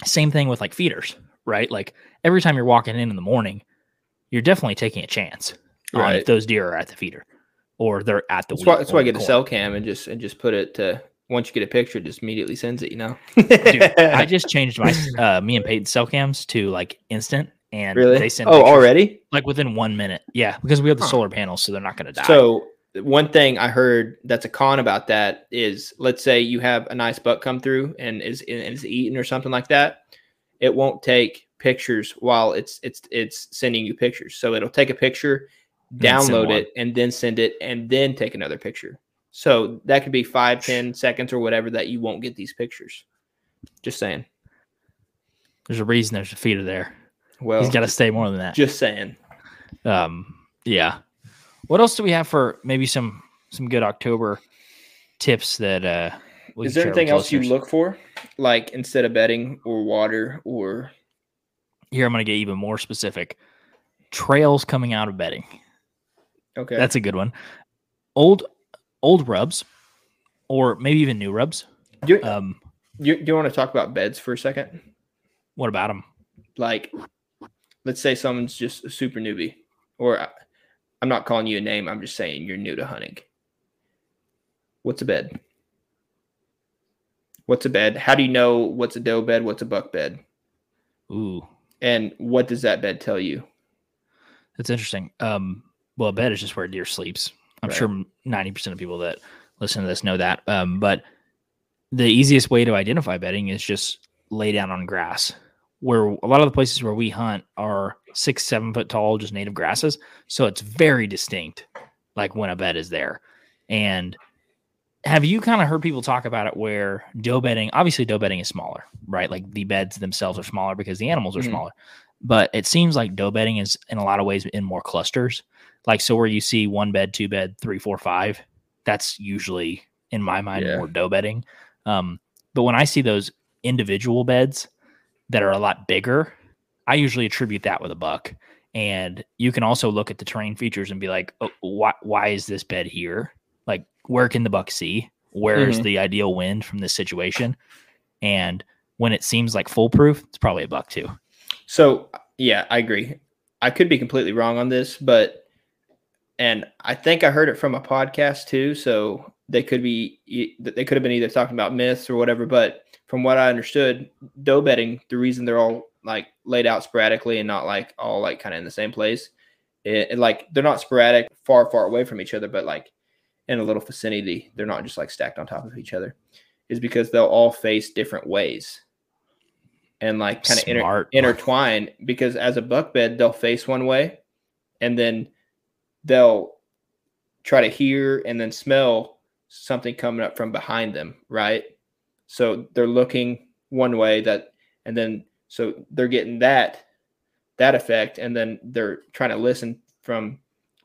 same thing with like feeders, right? Like every time you're walking in in the morning, you're definitely taking a chance right. on if those deer are at the feeder or they're at the. That's why, that's why I get a cell cam and just and just put it to once you get a picture, it just immediately sends it. You know, Dude, I just changed my uh, me and Peyton cell cams to like instant, and really they send. Oh, already? Like within one minute, yeah, because we have the huh. solar panels, so they're not going to die. So one thing I heard that's a con about that is let's say you have a nice buck come through and is and is eating or something like that, it won't take pictures while it's it's it's sending you pictures. So it'll take a picture, download it, and then send it, and then take another picture. So that could be five, ten seconds or whatever that you won't get these pictures. Just saying. There's a reason there's a feeder there. Well, he's got to stay more than that. Just saying. Um. Yeah. What else do we have for maybe some some good October tips that uh is there anything else listeners? you look for? Like instead of bedding or water or here I'm gonna get even more specific. Trails coming out of bedding. Okay. That's a good one. Old old rubs or maybe even new rubs. Do um you, do you want to talk about beds for a second? What about them? Like let's say someone's just a super newbie or I'm not calling you a name. I'm just saying you're new to hunting. What's a bed? What's a bed? How do you know what's a doe bed? What's a buck bed? Ooh. And what does that bed tell you? That's interesting. Um, well, a bed is just where a deer sleeps. I'm right. sure 90% of people that listen to this know that. Um, but the easiest way to identify bedding is just lay down on grass where a lot of the places where we hunt are six, seven foot tall, just native grasses. So it's very distinct, like when a bed is there. And have you kind of heard people talk about it where doe bedding, obviously, doe bedding is smaller, right? Like the beds themselves are smaller because the animals are mm-hmm. smaller. But it seems like doe bedding is in a lot of ways in more clusters. Like, so where you see one bed, two bed, three, four, five, that's usually, in my mind, yeah. more doe bedding. Um, but when I see those individual beds, that are a lot bigger, I usually attribute that with a buck. And you can also look at the terrain features and be like, oh, why, why is this bed here? Like, where can the buck see? Where is mm-hmm. the ideal wind from this situation? And when it seems like foolproof, it's probably a buck too. So, yeah, I agree. I could be completely wrong on this, but, and I think I heard it from a podcast too. So they could be, they could have been either talking about myths or whatever, but from what I understood, doe bedding, the reason they're all like laid out sporadically and not like all like kind of in the same place, eh, it, it, like they're not sporadic far, far away from each other, but like in a little vicinity, they're not just like stacked on top of each other, is because they'll all face different ways and like kind of inter- intertwine because as a buck bed they'll face one way and then they'll try to hear and then smell something coming up from behind them right? So they're looking one way that and then so they're getting that that effect and then they're trying to listen from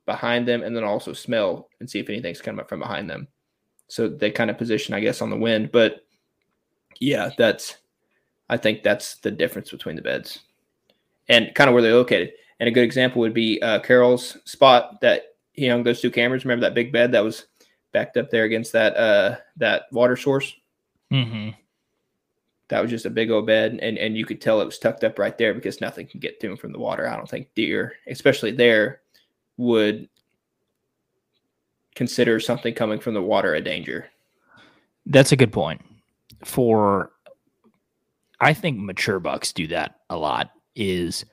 behind them and then also smell and see if anything's coming up from behind them. So they kind of position i guess on the wind but yeah that's i think that's the difference between the beds and kind of where they're located. And a good example would be uh, carol's spot that he hung those two cameras remember that big bed that was backed up there against that uh that water source hmm that was just a big old bed and and you could tell it was tucked up right there because nothing can get to him from the water i don't think deer especially there would consider something coming from the water a danger That's a good point. For I think mature bucks do that a lot. Is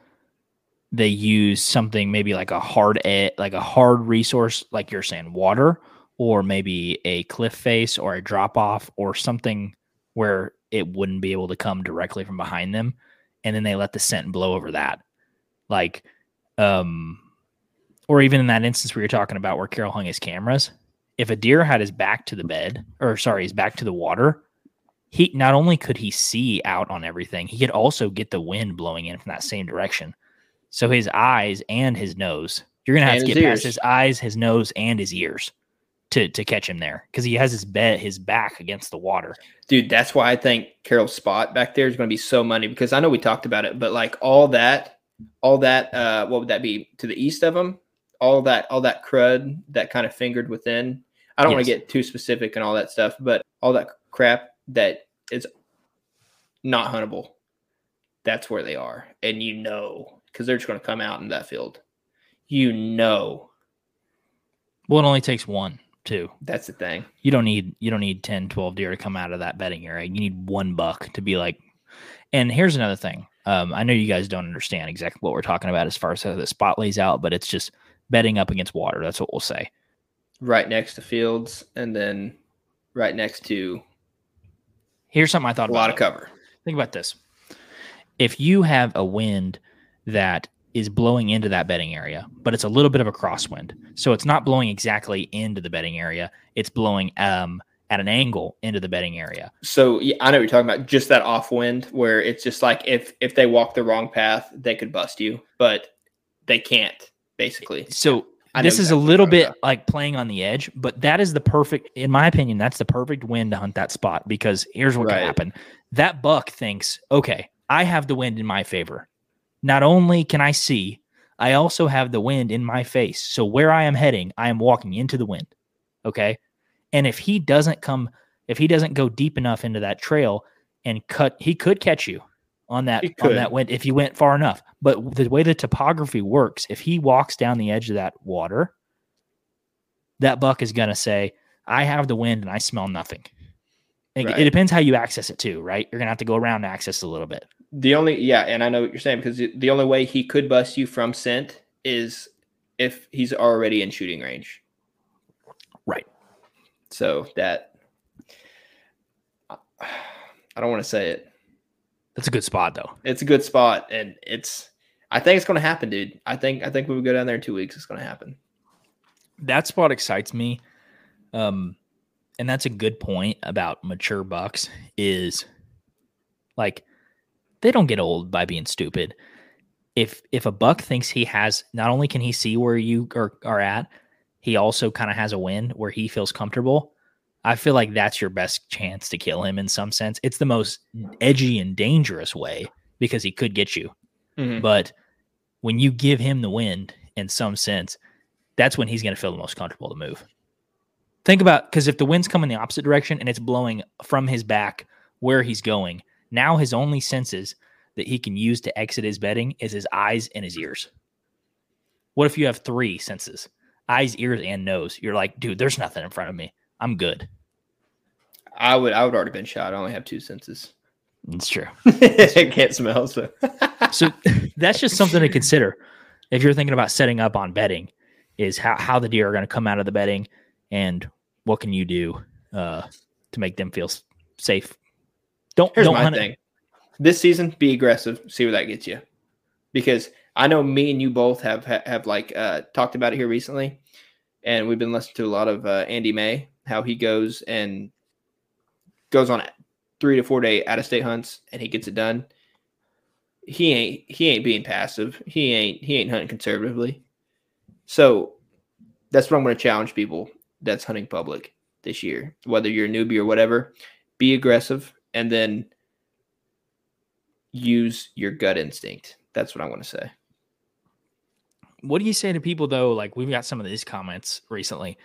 they use something maybe like a hard ed, like a hard resource, like you're saying, water, or maybe a cliff face or a drop off or something where it wouldn't be able to come directly from behind them, and then they let the scent blow over that, like, um, or even in that instance where you're talking about where Carol hung his cameras, if a deer had his back to the bed or sorry his back to the water he not only could he see out on everything he could also get the wind blowing in from that same direction. So his eyes and his nose you're gonna have And to get past his eyes his nose and his ears to to catch him there because he has his bed his back against the water. Dude that's why i think carol's spot back there is going to be so money because i know we talked about it but like all that all that uh what would that be to the east of them all that all that crud that kind of fingered within. I don't want to get too specific and all that stuff but all that crap that is not huntable that's where they are and you know because they're just going to come out in that field. You know. Well it only takes one two that's the thing. You don't need you don't need 10 12 deer to come out of that bedding area. You need one buck to be like and here's another thing. Um, i know you guys don't understand exactly what we're talking about as far as how the spot lays out but it's just bedding up against water. That's what we'll say. Right next to fields and then right next to here's something i thought a about. lot of cover. Think about this. If you have a wind that is blowing into that bedding area but it's a little bit of a crosswind so it's not blowing exactly into the bedding area it's blowing um, at an angle into the bedding area So yeah, I know what you're talking about. Just that off wind where it's just like if if they walk the wrong path, they could bust you, but they can't. Basically, So I this is a little bit talking like playing on the edge, but that is the perfect, in my opinion, that's the perfect wind to hunt that spot because here's what Right. can happen. That buck thinks, okay, I have the wind in my favor. Not only can I see, I also have the wind in my face. So where I am heading, I am walking into the wind. Okay. And if he doesn't come, if he doesn't go deep enough into that trail and cut, he could catch you on that on that wind if you went far enough. But the way the topography works, if he walks down the edge of that water, that buck is gonna say, "I have the wind and I smell nothing." It, Right. it depends how you access it too, right? You're gonna have to go around and access a little bit. The only yeah, and I know what you're saying because the- only way he could bust you from scent is if he's already in shooting range. Right. So that I don't want to say it. That's a good spot though. It's a good spot, and it's. I think it's going to happen, dude. I think I think when we go down there in two weeks, it's going to happen. that spot excites me um and that's a good point about mature bucks is like they don't get old by being stupid if if a buck thinks he has not only can he see where you are, are at he also kind of has a win where he feels comfortable i feel like that's your best chance to kill him in some sense it's the most edgy and dangerous way because he could get you Mhm. but when you give him the wind in some sense, that's when he's going to feel the most comfortable to move. Think about because if the wind's coming the opposite direction and it's blowing from his back where he's going, now his only senses that he can use to exit his bedding is his eyes and his ears. What if you have three senses eyes, ears, and nose? You're like, dude, there's nothing in front of me. I'm good. I would I would already been shot. I only have two senses. It's true. I can't smell. So so that's just something to consider if you're thinking about setting up on bedding is how, how the deer are going to come out of the bedding and what can you do uh, to make them feel safe. Don't Here's don't my hunt it. thing. This season, be aggressive. See where that gets you. Because I know me and you both have have, have like uh, talked about it here recently, and we've been listening to a lot of uh, Andy May, how he goes and goes on three to four day out of state hunts, and he gets it done. He ain't he ain't being passive. He ain't he ain't hunting conservatively. So that's what I'm going to challenge people that's hunting public this year, whether you're a newbie or whatever. Be aggressive, and then use your gut instinct. That's what I want to say. What do you say to people though? Like we've got some of these comments recently.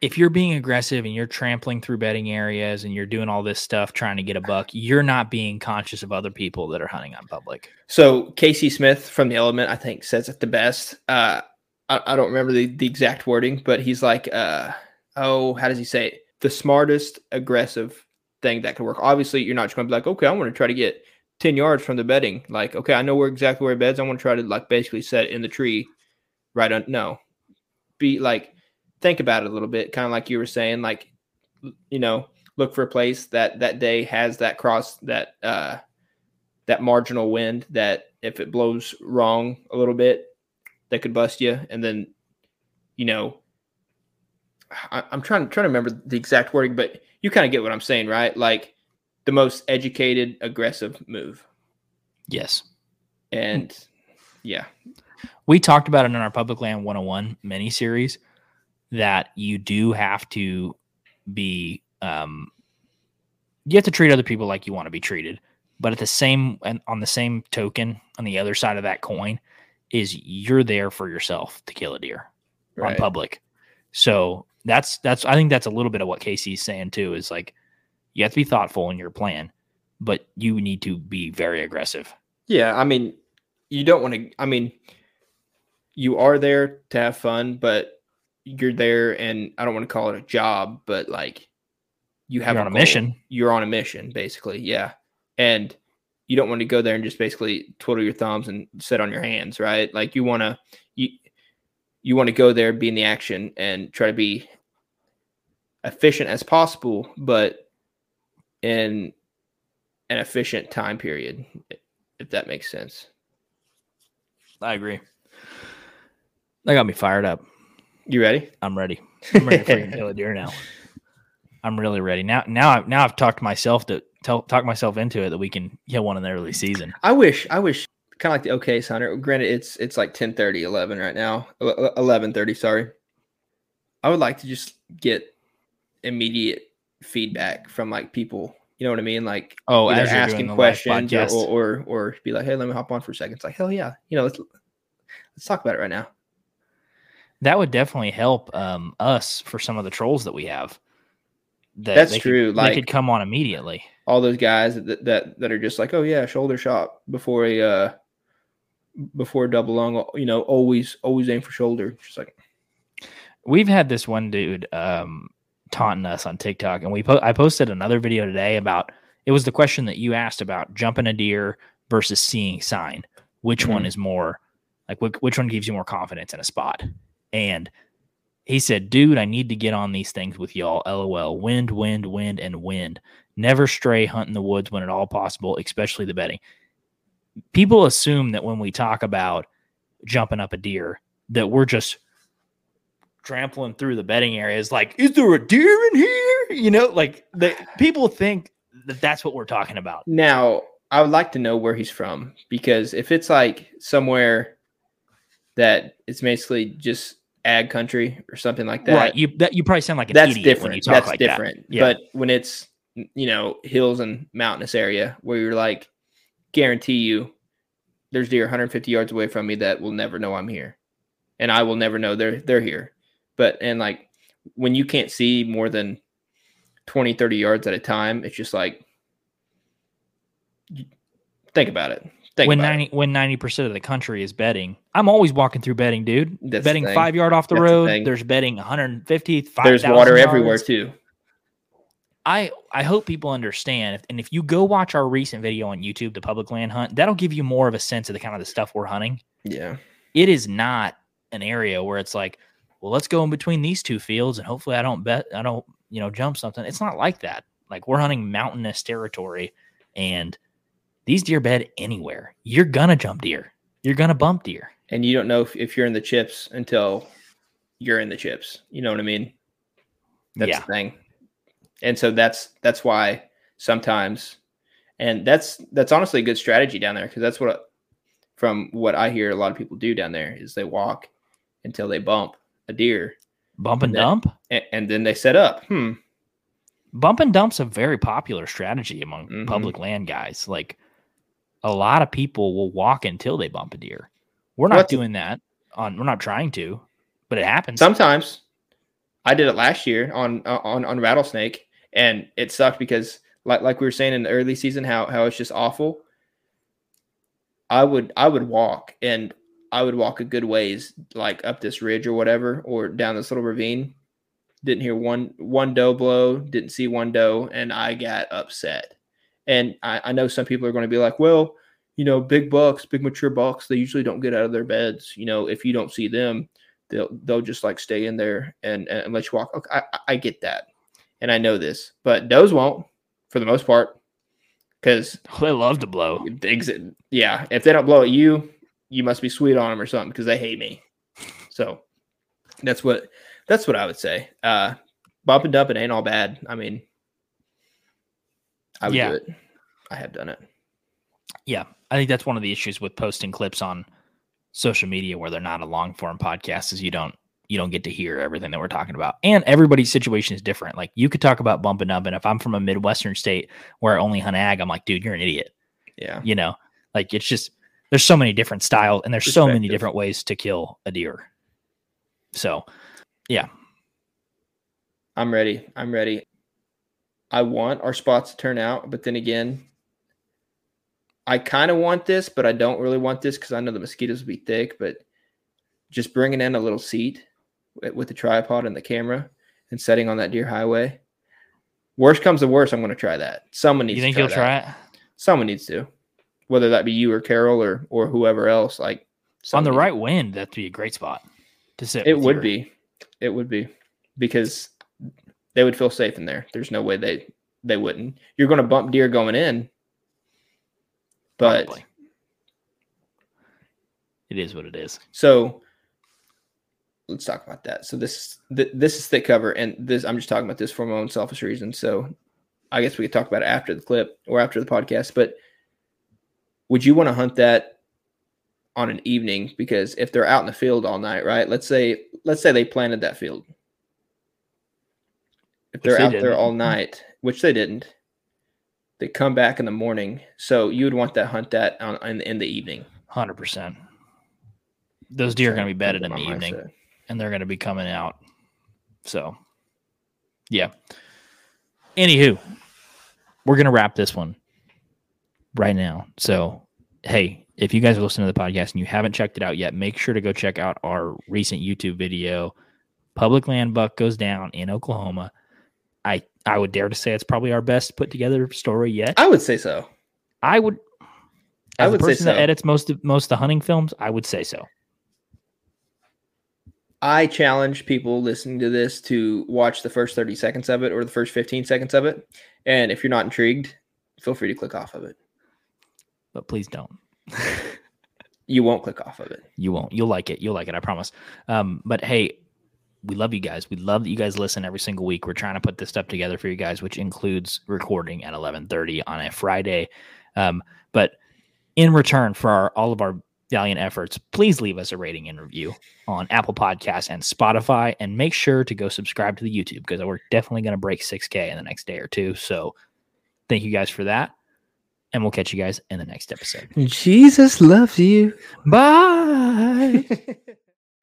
If you're being aggressive and you're trampling through bedding areas and you're doing all this stuff trying to get a buck, you're not being conscious of other people that are hunting on public. So Casey Smith from the Element, I think, says it the best. Uh, I, I don't remember the, the exact wording, but he's like, uh, oh, how does he say it? The smartest aggressive thing that could work. Obviously, you're not just going to be like, okay, I want to try to get 10 yards from the bedding. Like, okay, I know where exactly where it beds. I want to try to like basically set in the tree right on. No, be like, think about it a little bit, kind of like you were saying, like, you know, look for a place that that day has that cross that uh that marginal wind that if it blows wrong a little bit, that could bust you. And then, you know, I, I'm trying trying to remember the exact wording, but you kind of get what I'm saying, right? Like the most educated, aggressive move. Yes. And yeah, We talked about it in our Public Land 101 mini series that you do have to be um you have to treat other people like you want to be treated. But at the same and on the same token, on the other side of that coin, is you're there for yourself to kill a deer on public. So that's that's I think that's a little bit of what Casey's saying too, is like you have to be thoughtful in your plan, but you need to be very aggressive. Yeah, I mean, you don't want to. I mean, you are there to have fun, but you're there, and I don't want to call it a job, but like you have You're on a goal. mission. You're on a mission, basically. Yeah, and you don't want to go there and just basically twiddle your thumbs and sit on your hands, right? Like you want to you want to go there, be in the action, and try to be efficient as possible, but in an efficient time period, if that makes sense. I agree. That got me fired up. You ready? I'm ready. I'm ready to freaking kill a deer now. I'm really ready now. Now, I, now I've talked myself to tell, talk myself into it that we can kill one in the early season. I wish, I wish, kind of like the OK Hunter. Granted, it's it's like 10 30, 11 right now, 11 30, sorry. I would like to just get immediate feedback from like people. You know what I mean? Like, Oh, as asking questions or, or, or or be like, hey, let me hop on for a second. It's like, hell yeah, you know, let's let's talk about it right now. that would definitely help um, us for some of the trolls that we have. That That's they could- true, they like- could come on immediately. All those guys that that that are just like, oh yeah, shoulder shot before a uh before double lung, You know, always always aim for shoulder. Just like, We've had this one dude um, taunting us on TikTok, and we po- I posted another video today about it was the question that you asked about jumping a deer versus seeing sign. Which one Mhm. is more like which, which one gives you more confidence in a spot? And he said, "Dude, I need to get on these things with y'all. LOL. Wind, wind, wind, and wind. Never stray. Hunt in the woods when at all possible, especially the bedding." People assume that when we talk about jumping up a deer, that we're just trampling through the bedding areas like is there a deer in here you know like the people think that that's what we're talking about Now, I would like to know where he's from because if it's like somewhere that it's basically just ag country or something like that, right you that you probably sound like an that's idiot different. when you talk That's like different. that. Yeah. But when it's you know hills and mountainous area where you're like, guarantee you, there's deer 150 yards away from me that will never know I'm here, and I will never know they're they're here. But and like when you can't see more than 20, 30 yards at a time, it's just like think about it. Think when about it. 90 when 90% of the country is betting i'm always walking through betting dude That's betting five yard off the That's road thing. there's betting 150 There's 5,000 water everywhere too. I I hope people understand, and if you go watch our recent video on YouTube, the public land hunt, that'll give you more of a sense of the kind of the stuff we're hunting. Yeah. It is not an area where it's like, well, let's go in between these two fields, and hopefully I don't bet, I don't, you know, jump something. It's not like that. Like we're hunting mountainous territory and these deer bed anywhere. You're gonna jump deer. You're gonna bump deer. And you don't know if, if you're in the chips until you're in the chips. You know what I mean? That's yeah. the thing. And so that's that's why sometimes and that's that's honestly a good strategy down there because that's what from what I hear a lot of people do down there is they walk until they bump a deer. Bump and then- dump? And, and then they set up. Hmm. Bump and dump's a very popular strategy among Mhm. public land guys. Like a lot of people will walk until they bump a deer. We're not What's- doing that on we're not trying to, but it happens. Sometimes I did it last year on on on rattlesnake, and it sucked because like like we were saying in the early season, how how it's just awful. I would I would walk and I would walk a good ways, like up this ridge or whatever, or down this little ravine. Didn't hear one one doe blow, didn't see one doe, and I got upset. And I, I know some people are going to be like, well, you know, big bucks, big mature bucks, they usually don't get out of their beds. You know, if you don't see them, they'll they'll just like stay in there and and let you walk. Okay, I, I- I get that, and I know this, but does won't for the most part because they love to blow. Yeah, if they don't blow at you, you must be sweet on them or something because they hate me. So that's what that's what I would say. Uh, bump and dump it ain't all bad. I mean, I would Yeah. do it. I have done it. Yeah. I think that's one of the issues with posting clips on social media where they're not a long form podcast is you don't you don't get to hear everything that we're talking about. And everybody's situation is different. Like you could talk about bumping up, and if I'm from a Midwestern state where I only hunt ag, I'm like, dude, you're an idiot. Yeah, You know, like it's just there's so many different styles and there's so many different ways to kill a deer. So yeah. I'm ready. I'm ready. I want our spots to turn out, but then again, I kind of want this, but I don't really want this because I know the mosquitoes will be thick. But just bringing in a little seat with, the tripod and the camera and setting on that deer highway. Worst comes to worst, I'm going to try that. Someone needs. You think to you'll that. try it? Someone needs to, whether that be you or Carol or or whoever else. Like On the needs- right wind, that'd be a great spot to sit. It would your- be. It would be because they would feel safe in there. There's no way they they wouldn't. You're going to bump deer going in, but Probably. It is what it is. so let's talk about that. So this th- this is thick cover, and this I'm just talking about this for my own selfish reasons. So I guess we could talk about it after the clip or after the podcast. But would you want to hunt that on an evening? Because if they're out in the field all night, right? Let's say let's say they planted that field. If they're they out there didn't. all night, which they didn't, they come back in the morning. So you would want that hunt that on in, in the evening. Hundred percent. Those deer are going to be bedded in the my evening, mindset. And they're going to be coming out. So, yeah. Anywho, we're going to wrap this one right now. So, hey, if you guys are listening to the podcast and you haven't checked it out yet, make sure to go check out our recent YouTube video. Public land buck goes down in Oklahoma. I I would dare to say it's probably our best put together story yet. I would say so. I would. I As would the say person that edits most of most of the hunting films, I would say so. I challenge people listening to this to watch the first 30 seconds of it or the first 15 seconds of it. And if you're not intrigued, feel free to click off of it. But please don't. You won't click off of it. You won't. You'll like it. You'll like it. I promise. Um, but hey, we love you guys. We love that you guys listen every single week. We're trying to put this stuff together for you guys, which includes recording at eleven thirty on a Friday. Um, but in return for our, all of our valiant efforts, please leave us a rating and review on Apple Podcasts and Spotify, and make sure to go subscribe to the YouTube because we're definitely going to break six K in the next day or two. So, thank you guys for that, and we'll catch you guys in the next episode. Jesus loves you. Bye.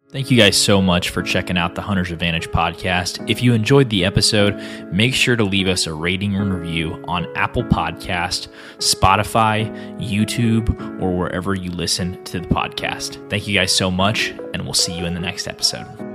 Thank you guys so much for checking out the Hunter's Advantage podcast. If you enjoyed the episode, make sure to leave us a rating and review on Apple Podcast, Spotify, YouTube, or wherever you listen to the podcast. Thank you guys so much, and we'll see you in the next episode.